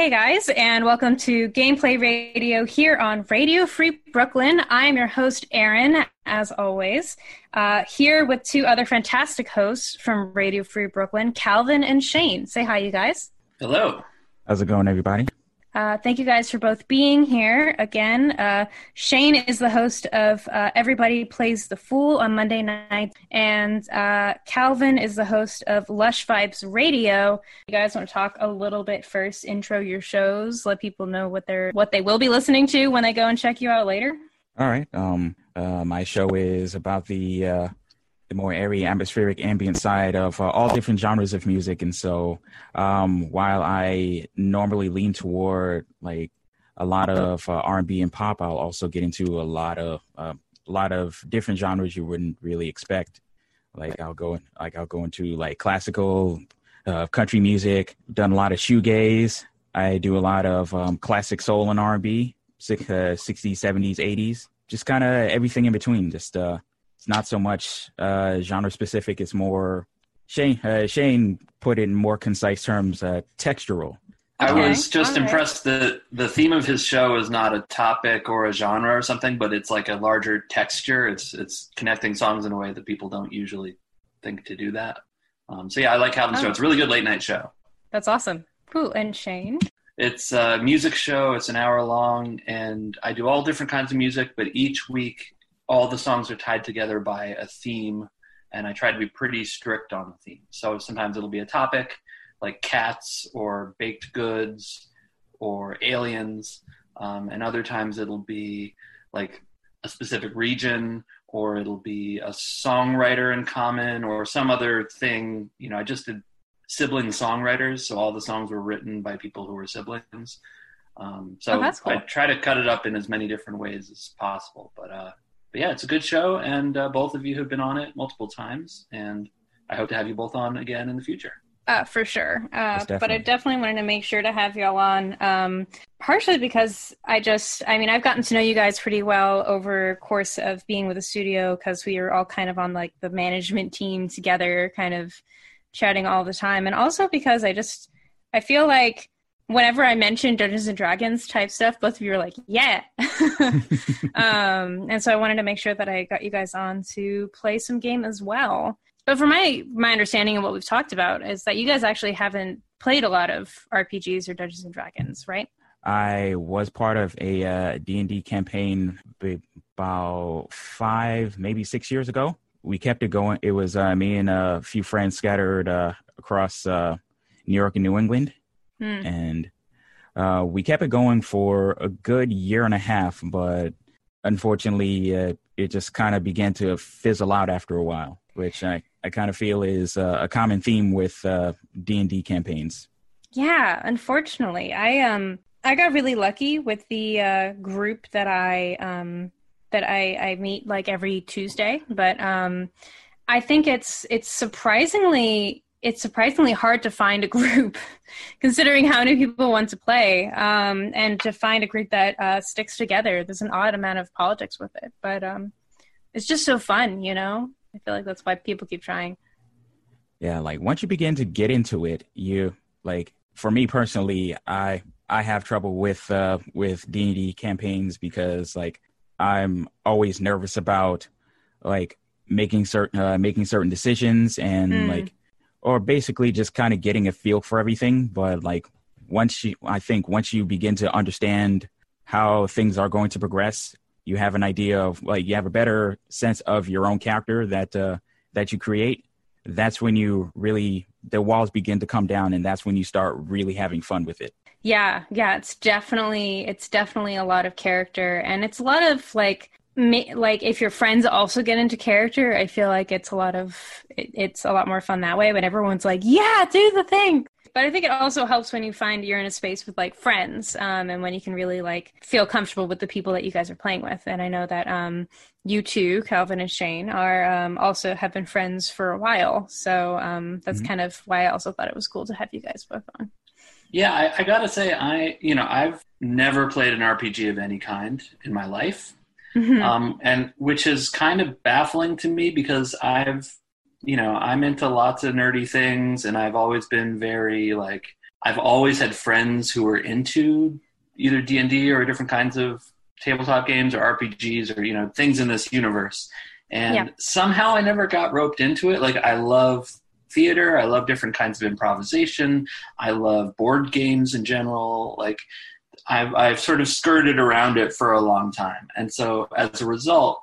Hey guys, and welcome to Gameplay Radio here on Radio Free Brooklyn. I'm your host, Erin, as always, uh, here with two other fantastic hosts from Radio Free Brooklyn, Calvin and Shane. Say hi, you guys. Hello. How's it going, everybody? Uh, thank you guys for both being here again. Uh, Shane is the host of uh, Everybody Plays the Fool on Monday night, and uh, Calvin is the host of Lush Vibes Radio. You guys want to talk a little bit first? Intro your shows, let people know what they're what they will be listening to when they go and check you out later. All right. Um, uh, my show is about the uh, the more airy, atmospheric, ambient side of uh, all different genres of music. And so, um, while I normally lean toward like a lot of uh, R&B and pop, I'll also get into a lot of uh, a lot of different genres you wouldn't really expect. Like I'll go like I'll go into like classical, uh, country music. Done a lot of shoegaze. I do a lot of um, classic soul and R&B, 60s, 70s, 80s. Just kind of everything in between. Just uh, it's not so much uh, genre specific. It's more Shane. Uh, Shane put it in more concise terms, uh, textural. I was just impressed that the theme of his show is not a topic or a genre or something, but it's like a larger texture. It's it's connecting songs in a way that people don't usually think to do that. Um, so yeah, I like Calvin's oh. show. It's a really good late night show. That's awesome. Cool. And Shane? It's a music show. It's an hour long, and I do all different kinds of music. But each week all the songs are tied together by a theme, and I try to be pretty strict on the theme. So sometimes it'll be a topic like cats or baked goods or aliens, um, and other times it'll be like a specific region or it'll be a songwriter in common or some other thing. You know, I just did sibling songwriters, so all the songs were written by people who were siblings. Um, so oh, cool. I try to cut it up in as many different ways as possible. But uh, but yeah, it's a good show, and uh, both of you have been on it multiple times, and I hope to have you both on again in the future. Uh, for sure. Uh, but I definitely wanted to make sure to have y'all on, um, partially because I just, I mean, I've gotten to know you guys pretty well over course of being with the studio because we are all kind of on like the management team together, kind of chatting all the time. And also because I just, I feel like whenever I mentioned Dungeons and Dragons type stuff, both of you were like, "Yeah," um, and so I wanted to make sure that I got you guys on to play some game as well. But for my my understanding of what we've talked about is that you guys actually haven't played a lot of RPGs or Dungeons and Dragons, right? I was part of a uh, D&D campaign about five, maybe six years ago. We kept it going. It was uh, me and a few friends scattered uh, across uh, New York and New England Hmm. And uh, we kept it going for a good year and a half, but unfortunately, uh, it just kind of began to fizzle out after a while, which I, I kind of feel is uh, a common theme with uh, D and D campaigns. Yeah, unfortunately, I um I got really lucky with the uh, group that I um that I I meet like every Tuesday, but um I think it's it's surprisingly it's surprisingly hard to find a group considering how many people want to play um, and to find a group that uh, sticks together. There's an odd amount of politics with it but um, it's just so fun you know? I feel like that's why people keep trying. Yeah like once you begin to get into it you like for me personally i i have trouble with uh with d&d campaigns because like i'm always nervous about like making certain uh, making certain decisions and mm. like or basically just kind of getting a feel for everything. But like once you, I think once you begin to understand how things are going to progress, you have an idea of like you have a better sense of your own character that uh, that you create. That's when you really the walls begin to come down, and that's when you start really having fun with it. Yeah, yeah, it's definitely it's definitely a lot of character, and it's a lot of like like if your friends also get into character i feel like it's a lot of it, it's a lot more fun that way when everyone's like yeah do the thing. But i think it also helps when you find you're in a space with like friends um, and when you can really like feel comfortable with the people that you guys are playing with. And i know that um, you two calvin and shane are um, also have been friends for a while. So um, that's mm-hmm. kind of why i also thought it was cool to have you guys both on. Yeah I, I gotta say i you know i've never played an rpg of any kind in my life mm-hmm. um, and which is kind of baffling to me because I've, you know, I'm into lots of nerdy things, and I've always been very like I've always had friends who were into either D and D or different kinds of tabletop games or RPGs or you know things in this universe. And yeah. somehow I never got roped into it. Like I love theater, I love different kinds of improvisation, I love board games in general. Like I've I've sort of skirted around it for a long time, and so as a result.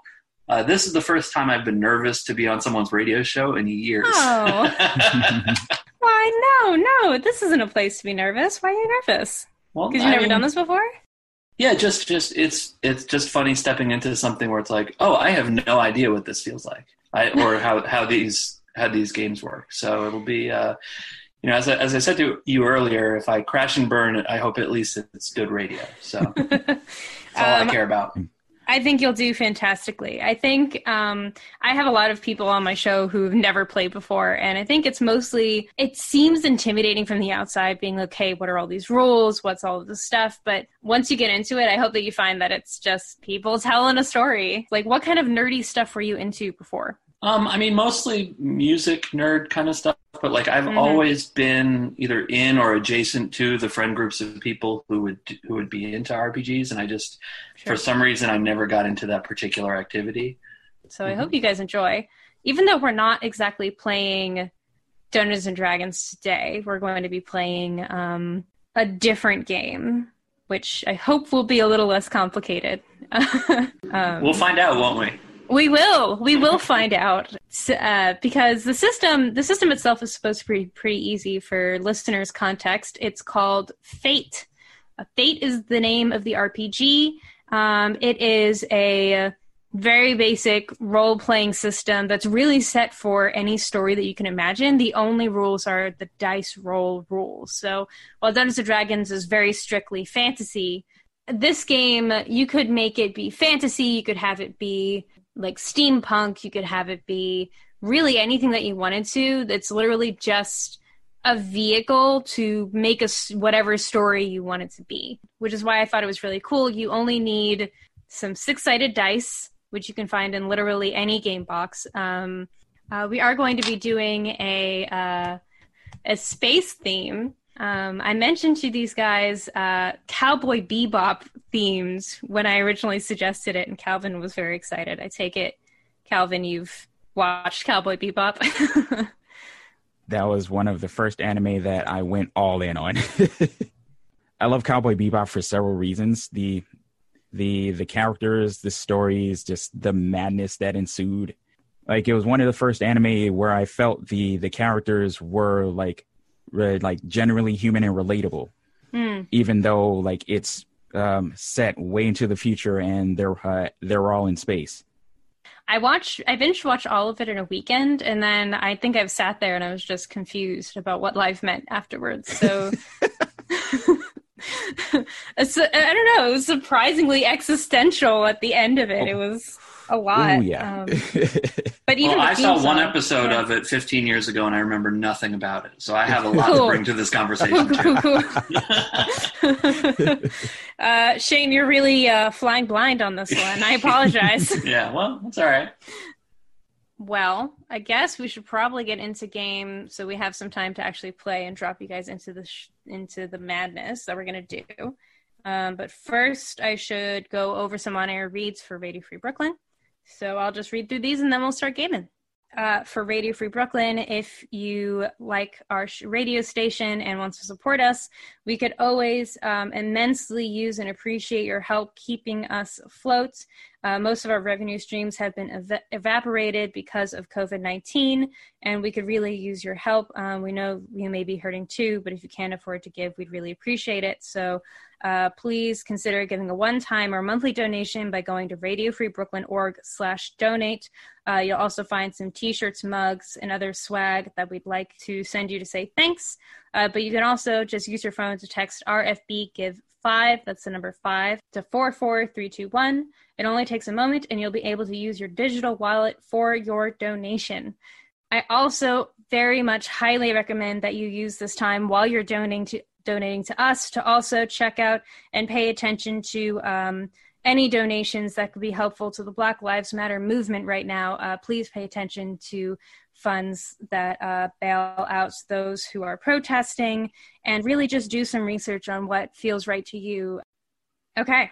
Uh, this is the first time I've been nervous to be on someone's radio show in years. Oh. Why, no, no, this isn't a place to be nervous. Why are you nervous? Well, because you've never mean, done this before. Yeah, just just it's it's just funny stepping into something where it's like, oh, I have no idea what this feels like, I, or how how these how these games work. So it'll be, uh, you know, as I, as I said to you earlier, if I crash and burn, I hope at least it's good radio. So that's all um, I care about. I think you'll do fantastically. I think um, I have a lot of people on my show who've never played before, and I think it's mostly it seems intimidating from the outside, being okay, what are all these rules? What's all of this stuff? But once you get into it, I hope that you find that it's just people telling a story. Like, what kind of nerdy stuff were you into before? Um, I mean, mostly music nerd kind of stuff, but like I've mm-hmm. always been either in or adjacent to the friend groups of people who would who would be into RPGs, and I just sure. for some reason I never got into that particular activity. So I mm-hmm. hope you guys enjoy, even though we're not exactly playing Dungeons and Dragons today. We're going to be playing um, a different game, which I hope will be a little less complicated. um, we'll find out, won't we? We will. We will find out uh, because the system, the system itself, is supposed to be pretty easy for listeners' context. It's called Fate. Uh, Fate is the name of the RPG. Um, it is a very basic role playing system that's really set for any story that you can imagine. The only rules are the dice roll rules. So while Dungeons and Dragons is very strictly fantasy, this game you could make it be fantasy, you could have it be like steampunk. You could have it be really anything that you wanted to. That's literally just a vehicle to make a whatever story you want it to be. Which is why I thought it was really cool. You only need some six-sided dice, which you can find in literally any game box. Um, uh, we are going to be doing a uh, a space theme um, I mentioned to these guys uh, Cowboy Bebop themes when I originally suggested it, and Calvin was very excited. I take it, Calvin, you've watched Cowboy Bebop. that was one of the first anime that I went all in on. I love Cowboy Bebop for several reasons. The the the characters, the stories, just the madness that ensued. Like it was one of the first anime where I felt the the characters were like like generally human and relatable, mm. even though like it's um, set way into the future and they're uh, they're all in space. I watched, I binge watched all of it in a weekend, and then I think I've sat there and I was just confused about what life meant afterwards. So. I don't know. It was surprisingly existential at the end of it. It was a lot. Ooh, yeah. Um, but even well, I saw one episode yeah. of it 15 years ago, and I remember nothing about it. So I have a lot cool. to bring to this conversation. uh, Shane, you're really uh, flying blind on this one. I apologize. yeah, well, it's all right. Well, I guess we should probably get into game so we have some time to actually play and drop you guys into the sh- into the madness that we're gonna do. Um, but first, I should go over some on-air reads for Radio Free Brooklyn. So I'll just read through these and then we'll start gaming. Uh, for Radio Free Brooklyn, if you like our radio station and want to support us, we could always um, immensely use and appreciate your help keeping us afloat. Uh, most of our revenue streams have been ev- evaporated because of COVID 19, and we could really use your help. Um, we know you may be hurting too, but if you can't afford to give, we'd really appreciate it. So uh, please consider giving a one-time or monthly donation by going to radiofreebrooklyn.org slash donate. Uh, you'll also find some t-shirts, mugs, and other swag that we'd like to send you to say thanks. Uh, but you can also just use your phone to text RFB Give 5, that's the number 5, to 44321. It only takes a moment and you'll be able to use your digital wallet for your donation. I also very much highly recommend that you use this time while you're donating to donating to us to also check out and pay attention to um, any donations that could be helpful to the Black Lives Matter movement right now. Uh, please pay attention to funds that uh, bail out those who are protesting, and really just do some research on what feels right to you. Okay,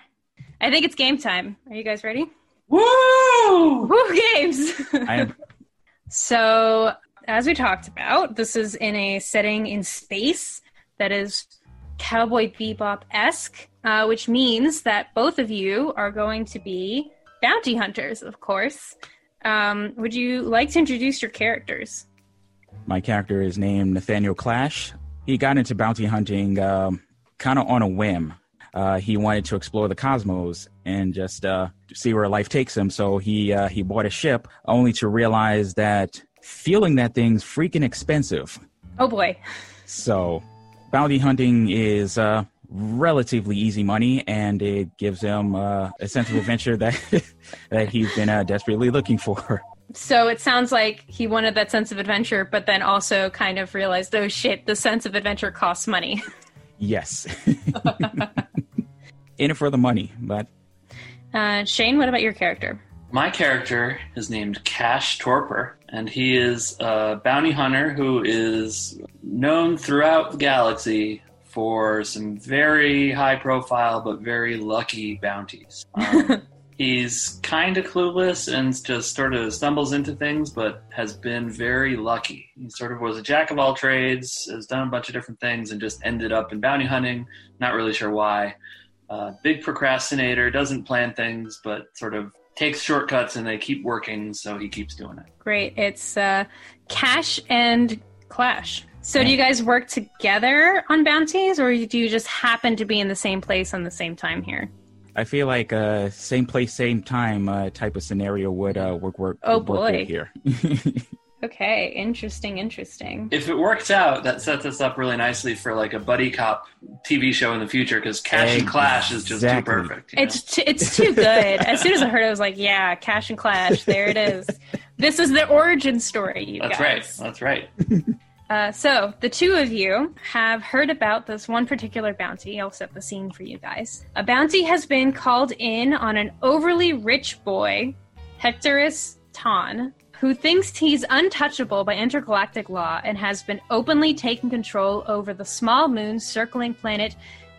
I think it's game time. Are you guys ready? Woo! Woo games! I am. so, as we talked about, this is in a setting in space that is Cowboy Bebop esque, uh, which means that both of you are going to be bounty hunters, of course. Um, would you like to introduce your characters? My character is named Nathaniel Clash. He got into bounty hunting um, kind of on a whim. Uh, he wanted to explore the cosmos and just uh, see where life takes him. So he uh, he bought a ship, only to realize that fueling that thing's freaking expensive. Oh boy! So bounty hunting is uh, relatively easy money, and it gives him uh, a sense of adventure that that he's been uh, desperately looking for. So it sounds like he wanted that sense of adventure, but then also kind of realized, oh shit, the sense of adventure costs money. Yes. In it for the money, but. Uh, Shane, what about your character? My character is named Cash Torpor, and he is a bounty hunter who is known throughout the galaxy for some very high profile but very lucky bounties. Um, he's kind of clueless and just sort of stumbles into things, but has been very lucky. He sort of was a jack of all trades, has done a bunch of different things, and just ended up in bounty hunting. Not really sure why. Uh, big procrastinator, doesn't plan things, but sort of takes shortcuts and they keep working, so he keeps doing it. Great. It's uh, Cash and Clash. So, do you guys work together on bounties, or do you just happen to be in the same place on the same time here? I feel like uh, same place, same time uh, type of scenario would uh, work work. Oh would work boy. here. Okay, interesting, interesting. If it works out, that sets us up really nicely for like a buddy cop TV show in the future because Cash and Clash is just too perfect. It's t- it's too good. As soon as I heard it, I was like, yeah, Cash and Clash. There it is. This is the origin story, you That's guys. right. That's right. Uh, so the two of you have heard about this one particular bounty. I'll set the scene for you guys. A bounty has been called in on an overly rich boy, Hectorus Ton, who thinks he's untouchable by intergalactic law and has been openly taking control over the small moon circling planet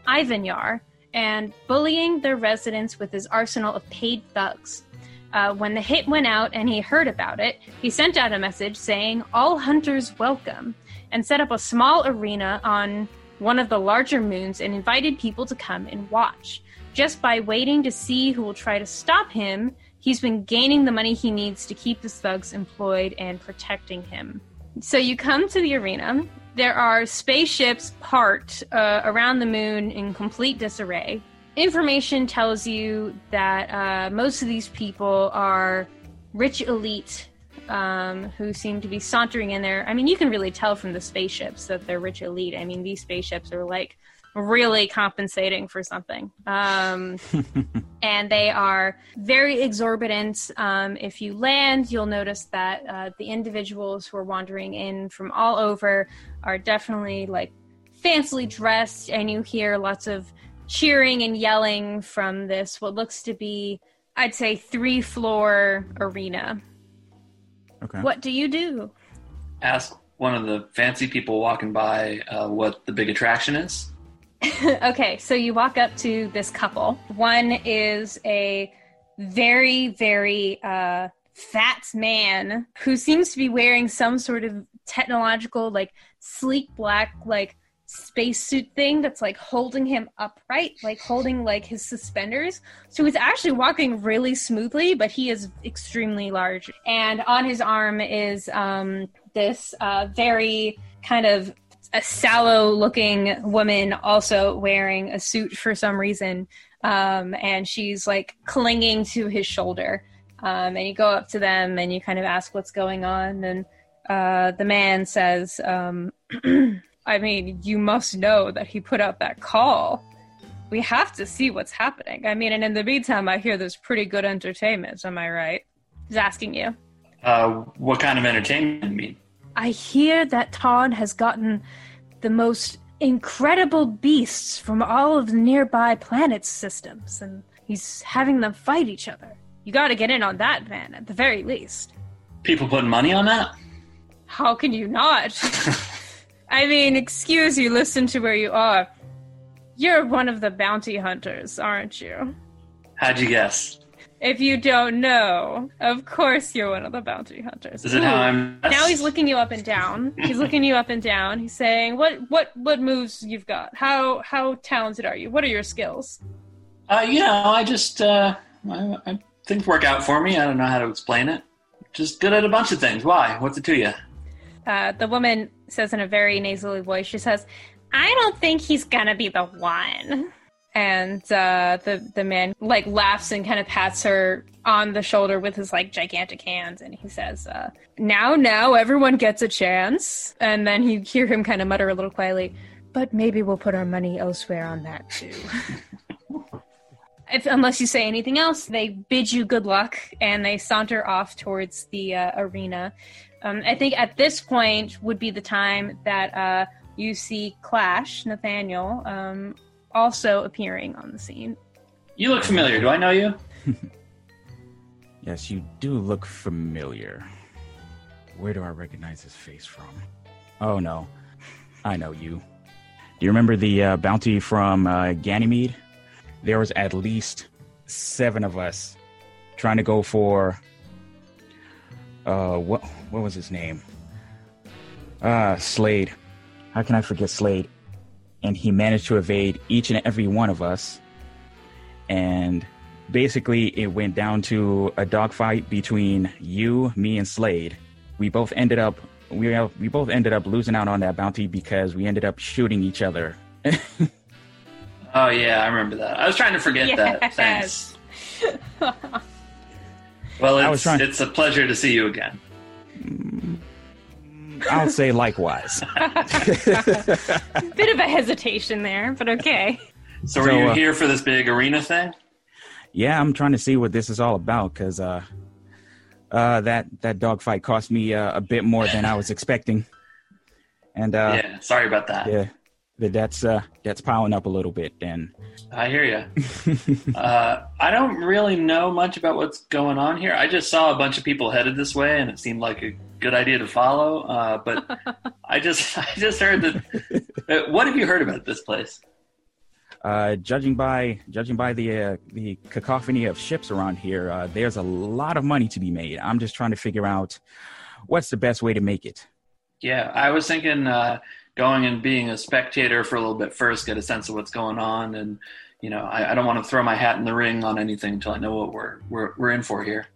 Ivanyar and bullying their residents with his arsenal of paid thugs. Uh, when the hit went out and he heard about it, he sent out a message saying, All hunters welcome, and set up a small arena on one of the larger moons and invited people to come and watch. Just by waiting to see who will try to stop him, he's been gaining the money he needs to keep his thugs employed and protecting him. So you come to the arena. There are spaceships parked uh, around the moon in complete disarray. Information tells you that uh, most of these people are rich elite um, who seem to be sauntering in there. I mean, you can really tell from the spaceships that they're rich elite. I mean, these spaceships are like really compensating for something. Um, and they are very exorbitant. Um, if you land, you'll notice that uh, the individuals who are wandering in from all over are definitely like fancily dressed, and you hear lots of cheering and yelling from this, what looks to be, I'd say, three floor arena. Okay. What do you do? Ask one of the fancy people walking by uh, what the big attraction is. okay, so you walk up to this couple. One is a very, very uh, fat man who seems to be wearing some sort of technological, like sleek black, like spacesuit thing that's like holding him upright, like holding like his suspenders. So he's actually walking really smoothly, but he is extremely large. And on his arm is um, this uh, very kind of a sallow looking woman also wearing a suit for some reason um, and she's like clinging to his shoulder um, and you go up to them and you kind of ask what's going on and uh, the man says um, i mean you must know that he put out that call we have to see what's happening i mean and in the meantime i hear there's pretty good entertainment am i right he's asking you Uh, what kind of entertainment do you mean? I hear that Ton has gotten the most incredible beasts from all of the nearby planet systems, and he's having them fight each other. You gotta get in on that, man, at the very least. People putting money on that? How can you not? I mean, excuse you, listen to where you are. You're one of the bounty hunters, aren't you? How'd you guess? If you don't know, of course you're one of the bounty hunters. Is it how I'm? Now he's looking you up and down. He's looking you up and down. He's saying, "What, what, what moves you've got? How, how talented are you? What are your skills?" Uh, you know, I just, uh, I, I, things work out for me. I don't know how to explain it. Just good at a bunch of things. Why? What's it to you? Uh, the woman says in a very nasally voice, she says, I don't think he's gonna be the one. And uh, the the man like laughs and kind of pats her on the shoulder with his like gigantic hands, and he says, uh, "Now, now, everyone gets a chance." And then you hear him kind of mutter a little quietly, "But maybe we'll put our money elsewhere on that too." if, unless you say anything else, they bid you good luck and they saunter off towards the uh, arena. Um, I think at this point would be the time that uh, you see Clash, Nathaniel, um, also appearing on the scene. You look familiar. Do I know you? yes, you do look familiar. Where do I recognize his face from? Oh no, I know you. Do you remember the uh, bounty from uh, Ganymede? there was at least seven of us trying to go for uh what what was his name? Uh Slade. How can I forget Slade? And he managed to evade each and every one of us. And basically it went down to a dogfight between you, me, and Slade. We both ended up we we both ended up losing out on that bounty because we ended up shooting each other. Oh yeah, I remember that. I was trying to forget yes. that. Thanks. well, it's, trying... it's a pleasure to see you again. I'll say likewise. Bit of a hesitation there, but okay. So, are so, you uh, here for this big arena thing? Yeah, I'm trying to see what this is all about because uh, uh, that that dogfight cost me uh, a bit more than I was expecting. And uh, yeah, sorry about that. Yeah, the debt's uh debt's piling up a little bit and i hear you uh, i don't really know much about what's going on here i just saw a bunch of people headed this way and it seemed like a good idea to follow uh, but i just i just heard that uh, what have you heard about this place uh, judging by judging by the uh, the cacophony of ships around here, uh, there's a lot of money to be made. I'm just trying to figure out what's the best way to make it. Yeah, I was thinking uh, going and being a spectator for a little bit first, get a sense of what's going on, and you know, I, I don't want to throw my hat in the ring on anything until I know what we're we're we're in for here.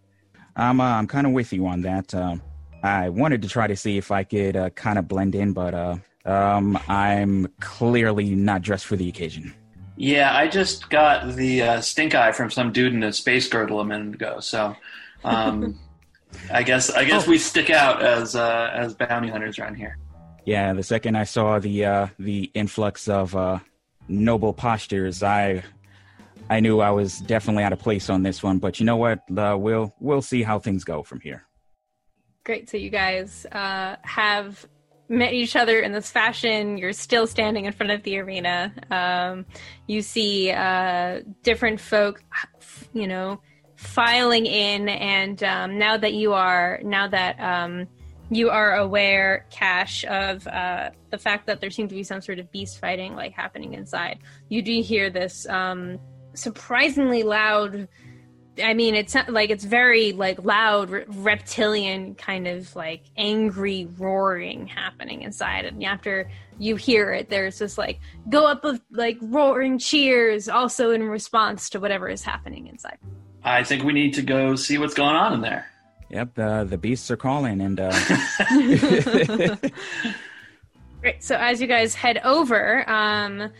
I'm uh, I'm kind of with you on that. Uh, I wanted to try to see if I could uh, kind of blend in, but uh, um, I'm clearly not dressed for the occasion. Yeah, I just got the uh, stink eye from some dude in a space girdle a minute ago, so. Um, I guess I guess oh. we stick out as uh, as bounty hunters around here. Yeah, the second I saw the uh, the influx of uh, noble postures, I I knew I was definitely out of place on this one. But you know what? Uh, we'll we'll see how things go from here. Great. So you guys uh, have met each other in this fashion. You're still standing in front of the arena. Um, you see uh, different folk, you know, filing in, and um, now that you are now that um, you are aware, Cash, of uh, the fact that there seems to be some sort of beast fighting like happening inside. You do hear this um, surprisingly loud. I mean, it's like it's very like loud reptilian kind of like angry roaring happening inside, and after you hear it, there's this like go up of like roaring cheers, also in response to whatever is happening inside. I think we need to go see what's going on in there. Yep, the the beasts are calling, and uh... Great. So as you guys head over, um,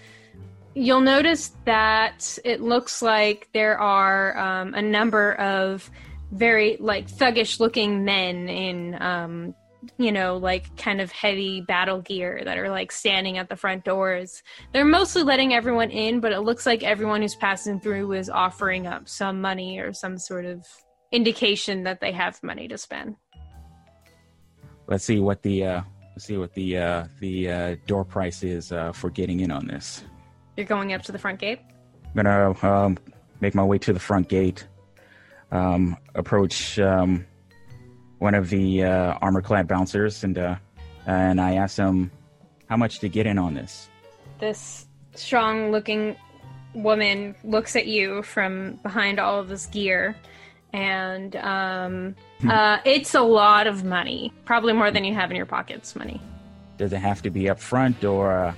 you'll notice that it looks like there are um, a number of very like thuggish looking men in um, you know like kind of heavy battle gear that are like standing at the front doors they're mostly letting everyone in but it looks like everyone who's passing through is offering up some money or some sort of indication that they have money to spend. Let's see what the uh, let's see what the uh, the uh, door price is uh, for getting in on this. You're going up to the front gate. I'm gonna um, make my way to the front gate. Um, approach um, one of the uh, armor clad bouncers, and uh, and I asked him how much to get in on this. This strong looking woman looks at you from behind all of this gear, and um, hmm. uh, it's a lot of money. Probably more than you have in your pockets. Money. Does it have to be up front, or uh,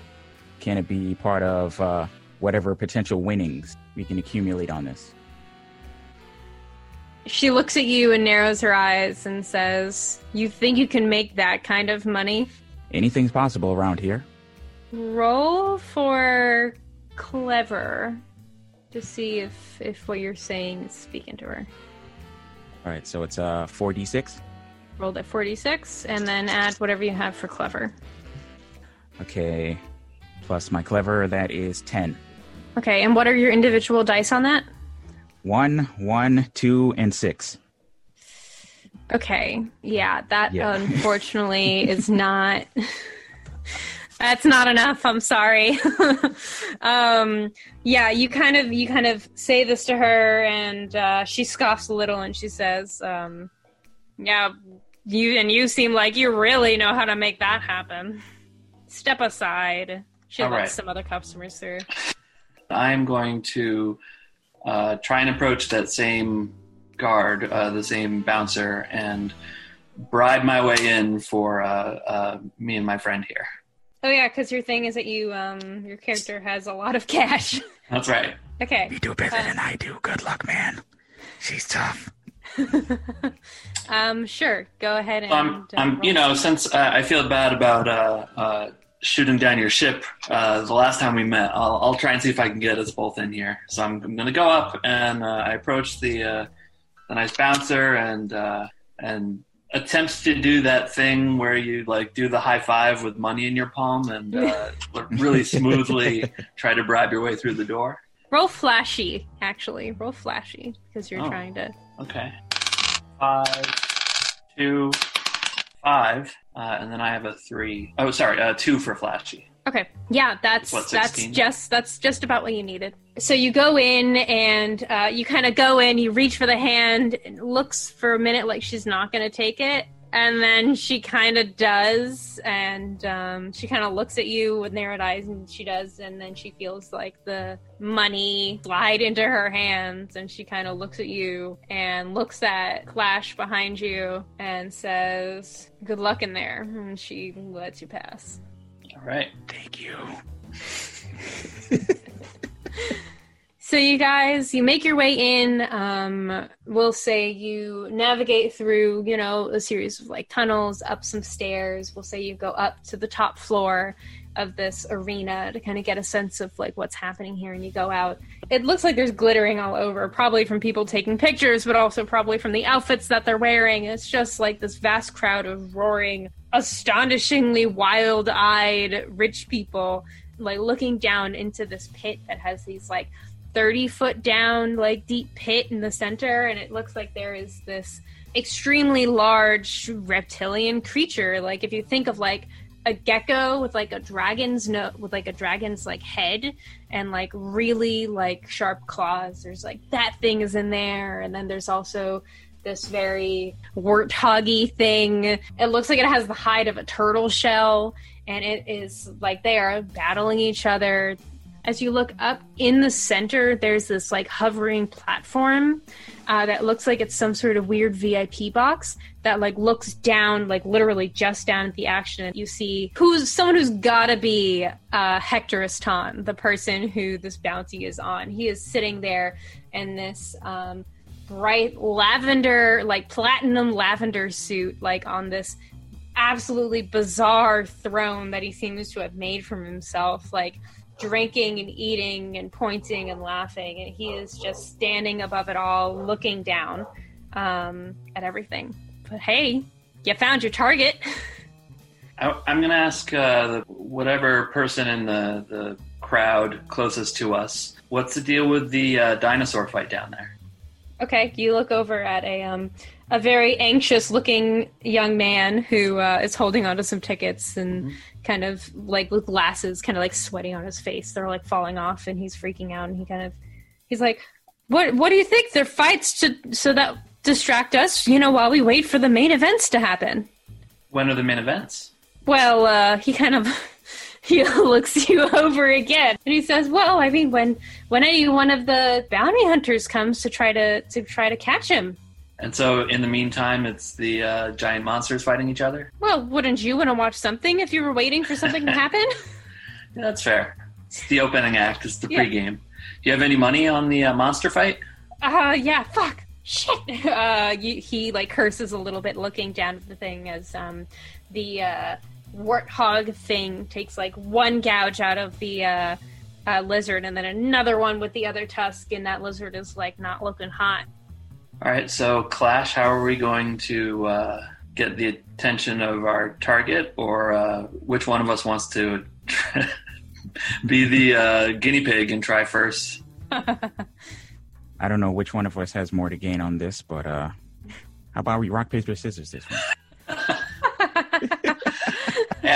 can it be part of uh, whatever potential winnings we can accumulate on this? She looks at you and narrows her eyes and says, You think you can make that kind of money? Anything's possible around here. Roll for clever to see if if what you're saying is speaking to her. All right, so it's uh 4d6. Rolled at 46 and then add whatever you have for clever. Okay. Plus my clever that is 10. Okay, and what are your individual dice on that? One, one, two, and six. Okay. Yeah, that yeah. unfortunately is not that's not enough. I'm sorry. um, yeah, you kind of you kind of say this to her, and uh, she scoffs a little, and she says, um, "Yeah, you and you seem like you really know how to make that happen. Step aside." She lets right. some other customers through. I'm going to uh, try and approach that same guard, uh, the same bouncer, and bribe my way in for uh, uh me and my friend here. Oh yeah, because your thing is that you um your character has a lot of cash. That's right. Okay. You do better uh, than I do. Good luck, man. She's tough. um, sure. Go ahead and. I'm, I'm you know, since uh, I feel bad about uh, uh, shooting down your ship uh, the last time we met, I'll, I'll try and see if I can get us both in here. So I'm, I'm going to go up and uh, I approach the uh, the nice bouncer and uh, and attempts to do that thing where you like do the high five with money in your palm and uh, really smoothly try to bribe your way through the door. Roll flashy, actually. Roll flashy because you're oh, trying to. Okay. Five, two, five, uh, and then I have a three. Oh, sorry, uh, two for flashy. Okay. Yeah, that's what, that's just that's just about what you needed. So you go in and uh, you kind of go in, you reach for the hand, looks for a minute like she's not going to take it, and then she kind of does, and um, she kind of looks at you with narrowed eyes, and she does, and then she feels like the money slide into her hands, and she kind of looks at you and looks at Clash behind you and says, "Good luck in there," and she lets you pass. All right. Thank you. so you guys, you make your way in. Um, we'll say you navigate through, you know, a series of like tunnels, up some stairs. We'll say you go up to the top floor of this arena to kind of get a sense of like what's happening here and you go out it looks like there's glittering all over probably from people taking pictures but also probably from the outfits that they're wearing it's just like this vast crowd of roaring astonishingly wild-eyed rich people like looking down into this pit that has these like 30 foot down like deep pit in the center and it looks like there is this extremely large reptilian creature like if you think of like a gecko with like a dragon's no with like a dragon's like head and like really like sharp claws. There's like that thing is in there, and then there's also this very warthoggy thing. It looks like it has the hide of a turtle shell, and it is like they are battling each other. As you look up in the center, there's this like hovering platform uh, that looks like it's some sort of weird VIP box that like looks down, like literally just down at the action. You see who's someone who's gotta be uh, Hectorus Ton, the person who this bounty is on. He is sitting there in this um, bright lavender, like platinum lavender suit, like on this absolutely bizarre throne that he seems to have made for himself. Like drinking and eating and pointing and laughing, and he is just standing above it all, looking down um, at everything. But hey, you found your target. I, am going to ask uh, whatever person in the, the crowd closest to us, what's the deal with the uh, dinosaur fight down there? Okay, you look over at a um, a very anxious looking young man who uh, is holding onto some tickets and mm-hmm. kind of like with glasses, kind of like sweating on his face. They're like falling off, and he's freaking out. And he kind of he's like, "What? What do you think? They're fights to so that distract us, you know, while we wait for the main events to happen. When are the main events? Well, uh, he kind of he looks you over again and he says, "Well, I mean, when when any one of the bounty hunters comes to try to to try to catch him." And so, in the meantime, it's the uh, giant monsters fighting each other. Well, wouldn't you want to watch something if you were waiting for something to happen? yeah, that's fair. It's the opening act. It's the yeah. pregame. Do you have any money on the uh, monster fight? Uh, yeah. Fuck. Shit. Uh, you, he like curses a little bit, looking down at the thing as um, the uh, warthog thing takes like one gouge out of the uh, uh, lizard, and then another one with the other tusk, and that lizard is like not looking hot. All right. So, Clash, how are we going to uh, get the attention of our target, or uh, which one of us wants to? be the uh, guinea pig and try first. I don't know which one of us has more to gain on this, but uh, how about we rock paper scissors this one?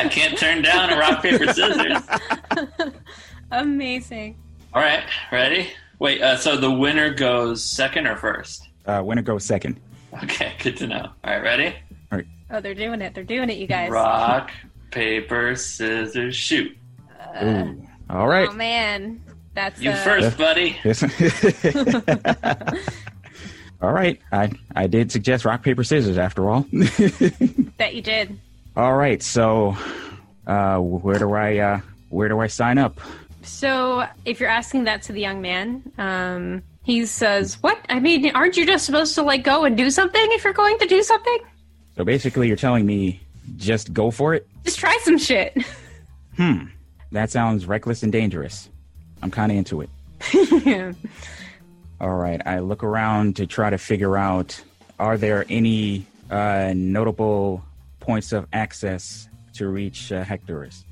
Yeah, can't turn down a rock paper scissors. Amazing. All right, ready? Wait, uh, so the winner goes second or first? Uh, winner goes second. Okay, good to know. All right, ready? All right. Oh, they're doing it. They're doing it, you guys. Rock, paper, scissors, shoot. Ooh. All right. Oh man, that's you uh... first, buddy. all right. I I did suggest rock paper scissors after all. that you did. All right. So, uh, where do I uh, where do I sign up? So, if you're asking that to the young man, um, he says, "What? I mean, aren't you just supposed to like go and do something if you're going to do something?" So basically, you're telling me just go for it. Just try some shit. Hmm. That sounds reckless and dangerous. I'm kind of into it. yeah. All right. I look around to try to figure out are there any uh, notable points of access to reach uh, Hectorus?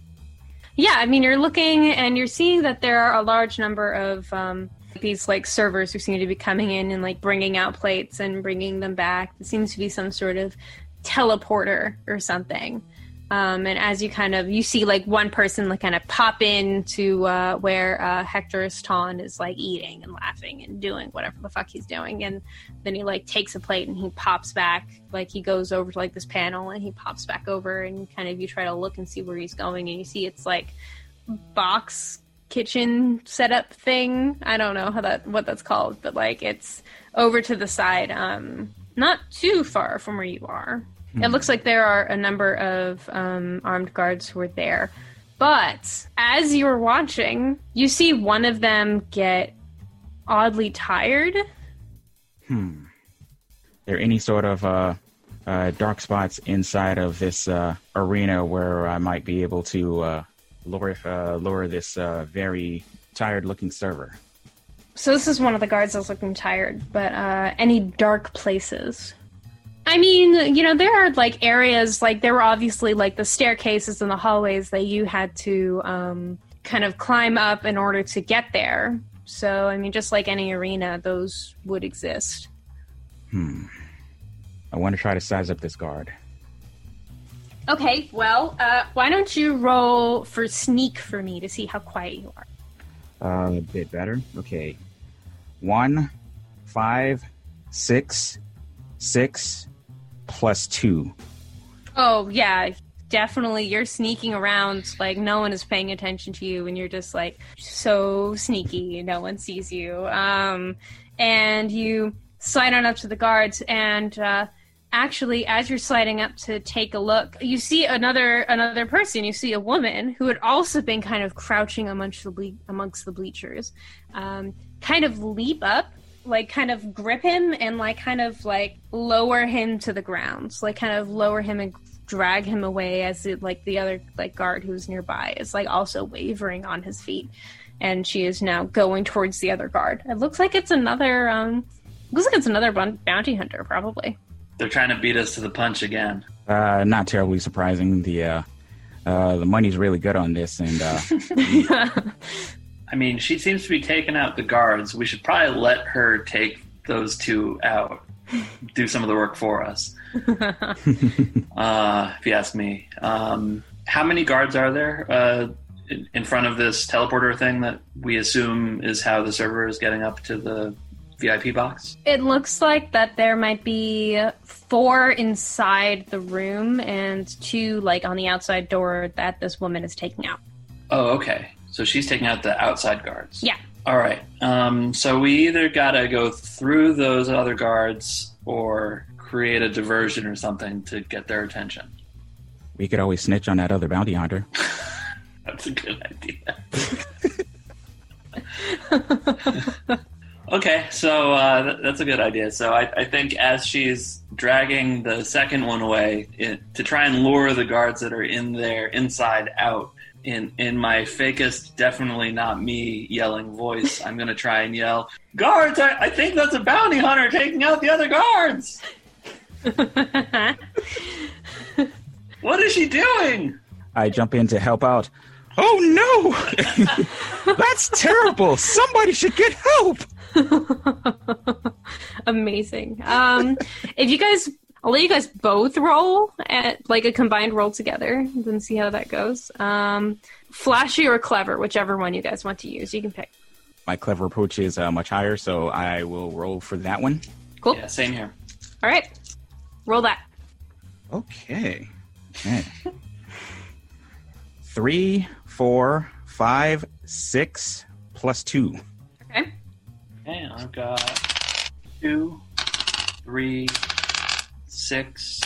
Yeah, I mean, you're looking and you're seeing that there are a large number of um, these like servers who seem to be coming in and like bringing out plates and bringing them back. It seems to be some sort of teleporter or something. Um, and as you kind of you see like one person like kind of pop in to uh, where uh, Hectorus Ton is like eating and laughing and doing whatever the fuck he's doing, and then he like takes a plate and he pops back like he goes over to like this panel and he pops back over and kind of you try to look and see where he's going and you see it's like box kitchen setup thing. I don't know how that what that's called, but like it's over to the side, um, not too far from where you are. It looks like there are a number of um, armed guards who are there. But as you're watching, you see one of them get oddly tired. Hmm. Are There any sort of uh, uh, dark spots inside of this uh, arena where I might be able to uh, lure uh, lure this uh, very tired-looking server? So this is one of the guards that's looking tired. But any dark places? I mean, you know, there are like areas like there were obviously like the staircases and the hallways that you had to um, kind of climb up in order to get there. So, I mean, just like any arena, those would exist. Hmm. I want to try to size up this guard. Okay, well, uh, why don't you roll for sneak for me to see how quiet you are? Uh, a bit better. Okay. One, five, six, six, plus two. Oh yeah, definitely. You're sneaking around like no one is paying attention to you, and you're just like so sneaky. No one sees you. Um, and you slide on up to the guards, and uh, actually, as you're sliding up to take a look, you see another another person. You see a woman who had also been kind of crouching amongst the ble- amongst the bleachers, um, kind of leap up like kind of grip him and like kind of like lower him to the ground. Like kind of lower him and drag him away as it like the other like guard who's nearby is like also wavering on his feet. And she is now going towards the other guard. It looks like it's another um looks like it's another bounty hunter probably. They're trying to beat us to the punch again. Uh not terribly surprising. The uh uh the money's really good on this and uh I mean, she seems to be taking out the guards. We should probably let her take those two out, do some of the work for us. uh, if you ask me, um, how many guards are there uh, in, front of this teleporter thing that we assume is how the server is getting up to the VIP box? It looks like that there might be four inside the room and two like on the outside door that this woman is taking out. Oh, okay. So she's taking out the outside guards. Yeah. All right. Um, so we either got to go through those other guards or create a diversion or something to get their attention. We could always snitch on that other bounty hunter. That's a good idea. okay, so uh, th- that's a good idea. So I, I, think as she's dragging the second one away it, to try and lure the guards that are in there inside out, in in my fakest, definitely not me yelling voice, I'm going to try and yell, "Guards! I, I think that's a bounty hunter taking out the other guards." what is she doing? I jump in to help out. Oh no! That's terrible. Somebody should get help. Amazing. Um, if you guys, I'll let you guys both roll at like a combined roll together, and see how that goes. Um, flashy or clever, whichever one you guys want to use, you can pick. My clever approach is uh, much higher, so I will roll for that one. Cool. Yeah, same here. All right, roll that. Okay. Okay. Three, four, five, six, plus two. Okay. And I've got two, three, six,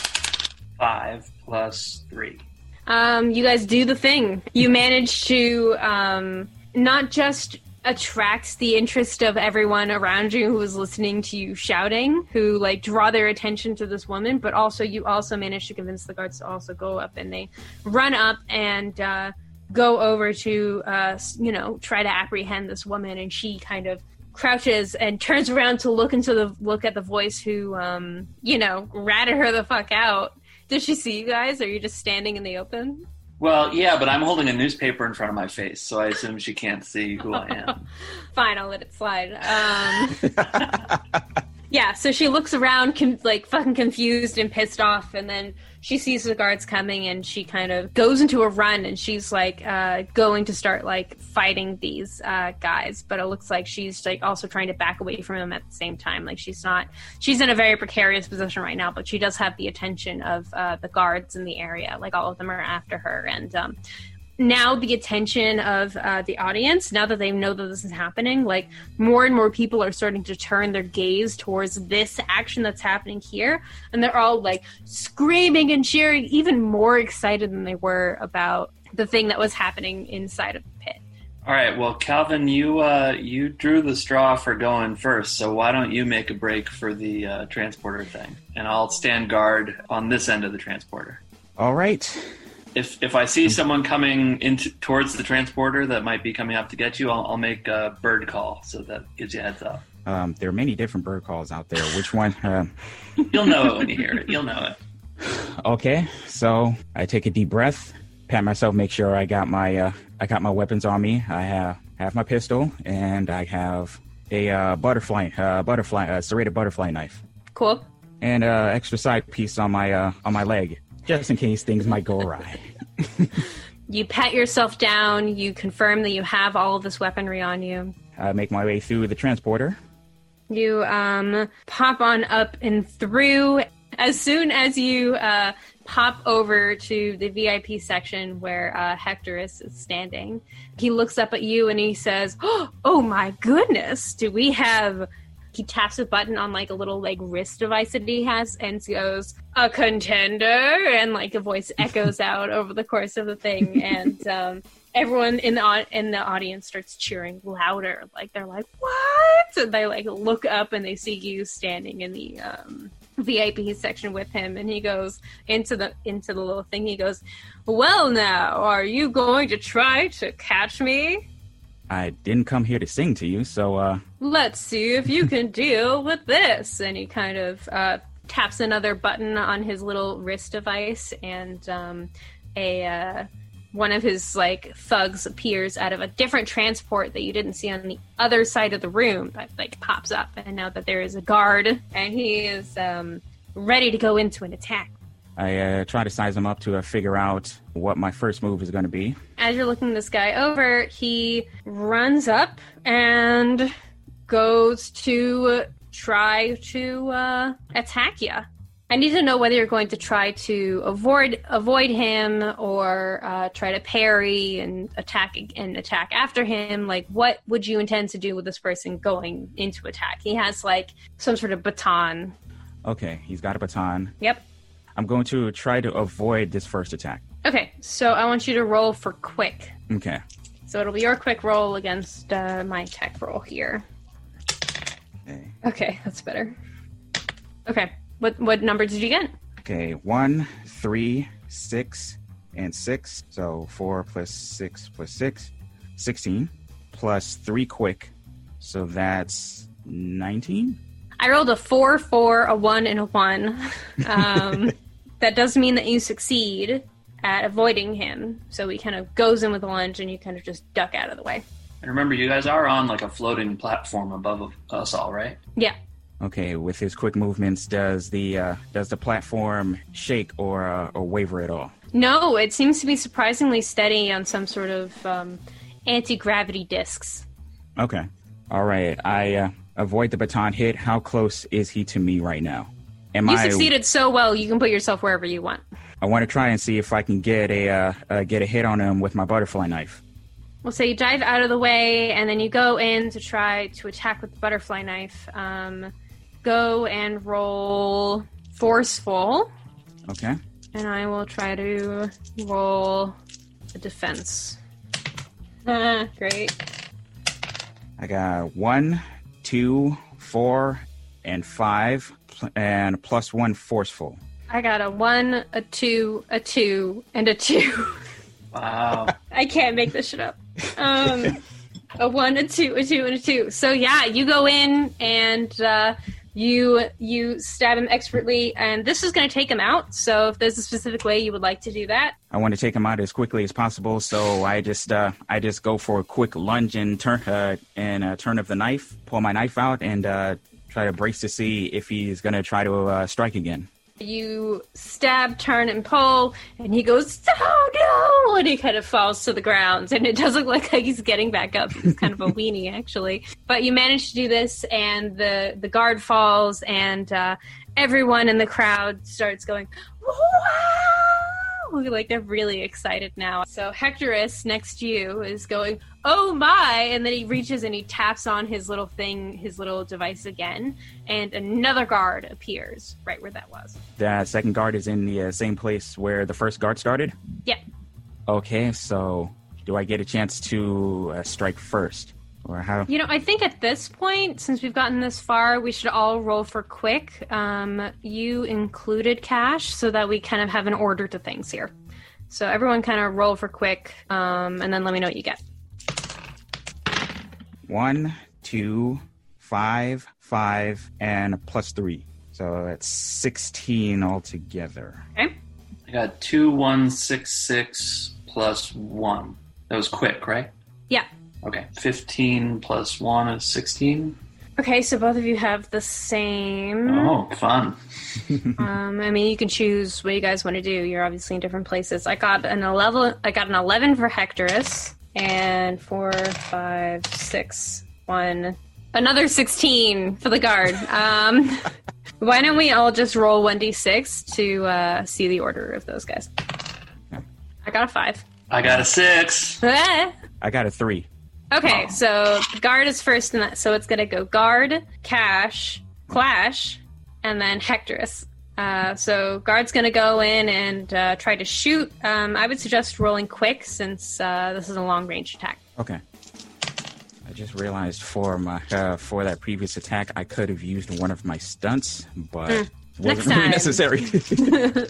five, plus three. Um, you guys do the thing. You manage to um, not just attract the interest of everyone around you who is listening to you shouting, who like draw their attention to this woman, but also you also manage to convince the guards to also go up, and they run up and. Uh, go over to, uh, you know, try to apprehend this woman, and she kind of crouches and turns around to look into the look at the voice who, um, you know, ratted her the fuck out. Does she see you guys? Or are you just standing in the open? Well, yeah, but I'm holding a newspaper in front of my face, so I assume she can't see who I am. Fine, I'll let it slide. Um, yeah, so she looks around, com- like fucking confused and pissed off, and then she sees the guards coming and she kind of goes into a run and she's like uh, going to start like fighting these uh, guys but it looks like she's like also trying to back away from them at the same time. Like she's not she's in a very precarious position right now but she does have the attention of uh, the guards in the area. Like all of them are after her and um, now the attention of uh, the audience now that they know that this is happening like more and more people are starting to turn their gaze towards this action that's happening here. And they're all like screaming and cheering even more excited than they were about the thing that was happening inside of the pit. All right. Well calvin you uh, you drew the straw for going first. So why don't you make a break for the uh, transporter thing? And i'll stand guard on this end of the transporter. All right if if I see someone coming into towards the transporter that might be coming up to get you, I'll, I'll make a bird call so that gives you a heads up. Um, there are many different bird calls out there. Which one? Uh... You'll know it when you hear it. You'll know it. Okay, so I take a deep breath, pat myself, make sure I got my uh, I got my weapons on me. I have have my pistol and I have a uh, butterfly uh, butterfly uh, serrated butterfly knife. Cool. And uh, extra side piece on my uh, on my leg just in case things might go awry. you pat yourself down, you confirm that you have all of this weaponry on you. I make my way through the transporter. You um, pop on up and through. As soon as you uh, pop over to the VIP section where uh, Hectorus is standing, he looks up at you and he says, "Oh my goodness, do we have he taps a button on like a little like wrist device that he has and goes a contender and like a voice echoes out over the course of the thing. And um, everyone in the in the audience starts cheering louder. Like they're like what? And they like look up and they see you standing in the um, VIP section with him. And he goes into the into the little thing. He goes well now are you going to try to catch me I didn't come here to sing to you, so uh Let's see if you can deal with this. And he kind of uh, taps another button on his little wrist device, and um, a uh, one of his like thugs appears out of a different transport that you didn't see on the other side of the room. That like pops up, and now that there is a guard, and he is um, ready to go into an attack. I uh, try to size him up to uh, figure out what my first move is going to be. As you're looking this guy over, he runs up and goes to try to uh, attack you. I need to know whether you're going to try to avoid avoid him or uh, try to parry and attack and attack after him. Like, what would you intend to do with this person going into attack? He has like some sort of baton. Okay, he's got a baton. Yep. I'm going to try to avoid this first attack. Okay, so I want you to roll for quick. Okay. So it'll be your quick roll against uh, my tech roll here. Okay. Okay, that's better. Okay. What what number did you get? Okay, one, three, six, and six. So four plus six plus six, 16, plus three quick. So that's 19. I rolled a four, four, a one, and a one. Um, that does mean that you succeed at avoiding him. So he kind of goes in with a lunge and you kind of just duck out of the way. And remember, you guys are on like a floating platform above us all, right? Yeah. Okay, with his quick movements, does the uh, does the platform shake or uh, or waver at all? No, it seems to be surprisingly steady on some sort of um, anti gravity discs. Okay, all right. I uh, avoid the baton hit. How close is he to me right now? Am you I... succeeded so well, you can put yourself wherever you want. I want to try and see if I can get a uh, uh, get a hit on him with my butterfly knife. Well, so you dive out of the way, and then you go in to try to attack with the butterfly knife. Um, go and roll forceful. Okay. And I will try to roll a defense. Great. I got one, two, four, and five, and plus one forceful. I got a one, a two, a two, and a two. Wow. I can't make this shit up. Um, a one, a two, a two, and a two. So yeah, you go in and uh, you you stab him expertly, and this is going to take him out. So if there's a specific way you would like to do that, I want to take him out as quickly as possible. So I just uh, I just go for a quick lunge and turn uh, and uh, turn of the knife, pull my knife out, and uh, try to brace to see if he's going to try to uh, strike again. You stab, turn, and pull, and he goes, "Oh no!" and he kind of falls to the ground. And it does look like he's getting back up. He's kind of a weenie, actually. But you manage to do this, and the the guard falls, and uh, everyone in the crowd starts going, "Wow!" like they're really excited now. So Hectorus next to you is going, "Oh my!" and then he reaches and he taps on his little thing, his little device again, and another guard appears right where that was. The second guard is in the uh, same place where the first guard started. Yep. Okay, so do I get a chance to uh, strike first? Or how? You know, I think at this point, since we've gotten this far, we should all roll for quick. Um, you included cash, so that we kind of have an order to things here. So everyone kind of roll for quick, um, and then let me know what you get. One, two, five, five, and plus three. So that's 16 altogether. Okay. I got two, one, six, six, plus one. That was quick, right? Yeah. Okay, 15 plus 1 is 16. Okay, so both of you have the same. Oh, fun. um, I mean, you can choose what you guys want to do. You're obviously in different places. I got an 11. I got an 11 for Hectorus, and four, five, six, one, another 16 for the guard. Um, why don't we all just roll 1d6 to uh, see the order of those guys? I got a five. I got a six. I got a three. Okay, so guard is first in that, so it's gonna go guard, cash, clash, and then Hectorus. Uh, so guard's gonna go in and uh, try to shoot. Um, I would suggest rolling quick since uh, this is a long range attack. Okay. I just realized for my uh, for that previous attack, I could have used one of my stunts, but mm. wasn't really necessary.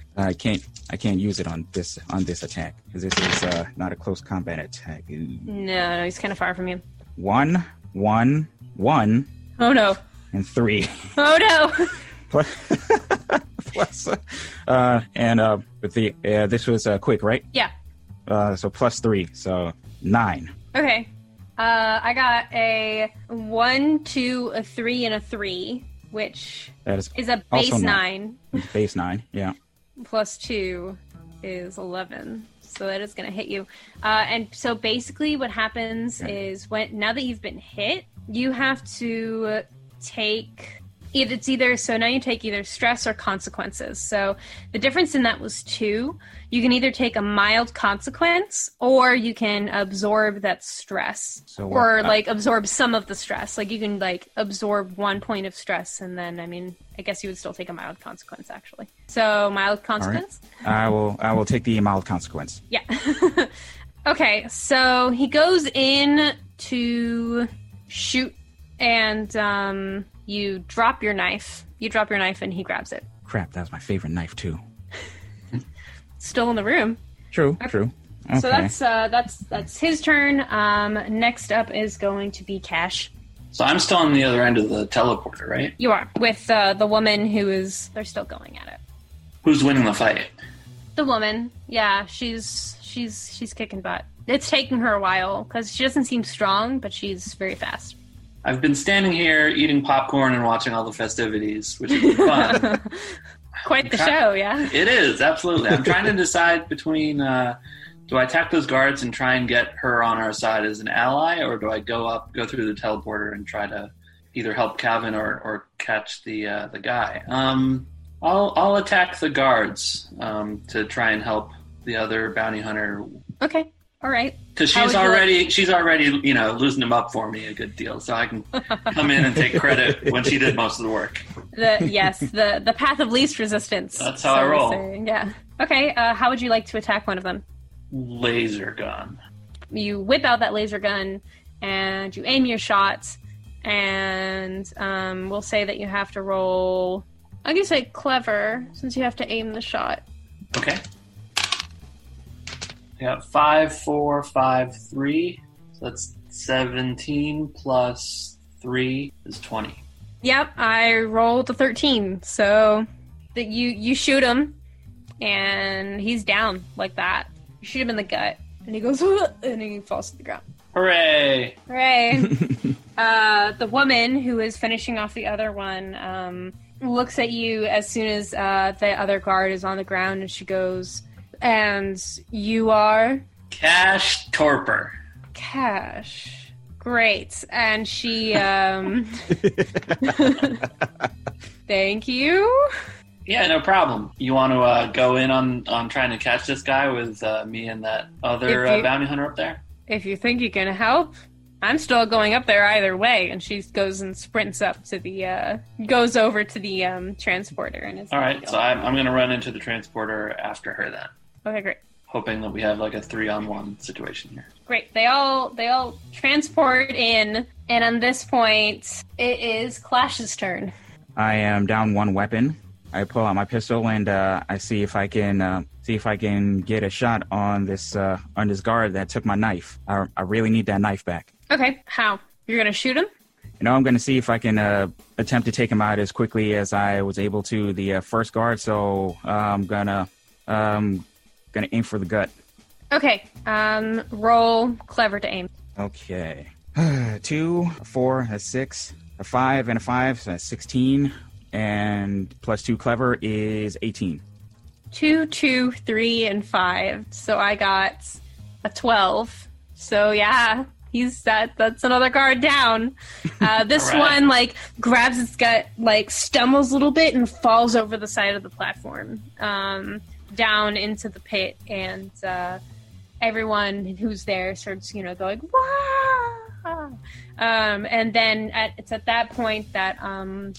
I can't I can't use it on this on this attack because this is uh, not a close combat attack. No, no, he's kind of far from you. One, one, one. Oh no. And three. Oh no. plus, uh, and uh, with the uh, this was uh, quick, right? Yeah. Uh, so plus three, so nine. Okay. Uh, I got a one, two, a three, and a three, which that is, is a base nine. nine. Base nine, yeah plus two is 11 so that is going to hit you uh, and so basically what happens is when now that you've been hit you have to take it's either so now you take either stress or consequences. So the difference in that was two. You can either take a mild consequence or you can absorb that stress. So or like absorb some of the stress. Like you can like absorb one point of stress and then I mean I guess you would still take a mild consequence actually. So mild consequence? Right. I will I will take the mild consequence. Yeah. okay, so he goes in to shoot and um you drop your knife. You drop your knife and he grabs it. Crap, that was my favorite knife too. Still in the room. True, okay. true. Okay. So that's uh, that's that's his turn. Um, next up is going to be Cash. So I'm still on the other end of the teleporter, right? You are with uh, the woman who is. They're still going at it. Who's winning the fight? The woman. Yeah, she's she's she's kicking butt. It's taking her a while because she doesn't seem strong, but she's very fast. I've been standing here eating popcorn and watching all the festivities, which is fun. Quite the show, yeah. It is absolutely. I'm trying to decide between uh, do I attack those guards and try and get her on our side as an ally, or do I go up, go through the teleporter and try to either help Calvin or, or catch the uh, the guy? Um, I'll I'll attack the guards um, to try and help the other bounty hunter. Okay. All right. Because she's already like- she's already you know losing them up for me a good deal, so I can come in and take credit when she did most of the work. The yes, the the path of least resistance. That's how so I roll. Yeah. Okay. Uh, how would you like to attack one of them? Laser gun. You whip out that laser gun and you aim your shots, and um, we'll say that you have to roll. I'm gonna say clever since you have to aim the shot. Okay. Yeah, five, four, five, three. So that's seventeen plus three is twenty. Yep, I rolled a thirteen. So that you you shoot him, and he's down like that. You shoot him in the gut, and he goes and he falls to the ground. Hooray! Hooray! uh, the woman who is finishing off the other one um, looks at you as soon as uh, the other guard is on the ground, and she goes and you are? Cash Torpor. Cash. Great. And she, um. Thank you. Yeah, no problem. You want to uh, go in on, on trying to catch this guy with uh, me and that other uh, you, uh, bounty hunter up there? If you think you can help, I'm still going up there either way. And she goes and sprints up to the, uh, goes over to the um, transporter and is. All right, so I'm, I'm going to run into the transporter after her then. Okay, great. Hoping that we have like a three on one situation here. Great. They all they all transport in, and on this point, it is Clash's turn. I am down one weapon. I pull out my pistol and uh, I see if I can uh, see if I can get a shot on this uh, on this guard that took my knife. I, I really need that knife back. Okay, how? You're gonna shoot him? You know, I'm gonna see if I can uh, attempt to take him out as quickly as I was able to the uh, first guard. So uh, I'm gonna um, Gonna aim for the gut. Okay. Um, roll clever to aim. Okay. Two, a four, a six, a five, and a five, so that's 16. And plus two clever is 18. Two, two, three, and five. So I got a 12. So yeah, he's that that's another guard down uh, this right. one like grabs its gut like stumbles a little bit and falls over the side of the platform um, down into the pit, and uh, everyone who's there starts, you know, going wow. Um, and then at, it's at that point that um,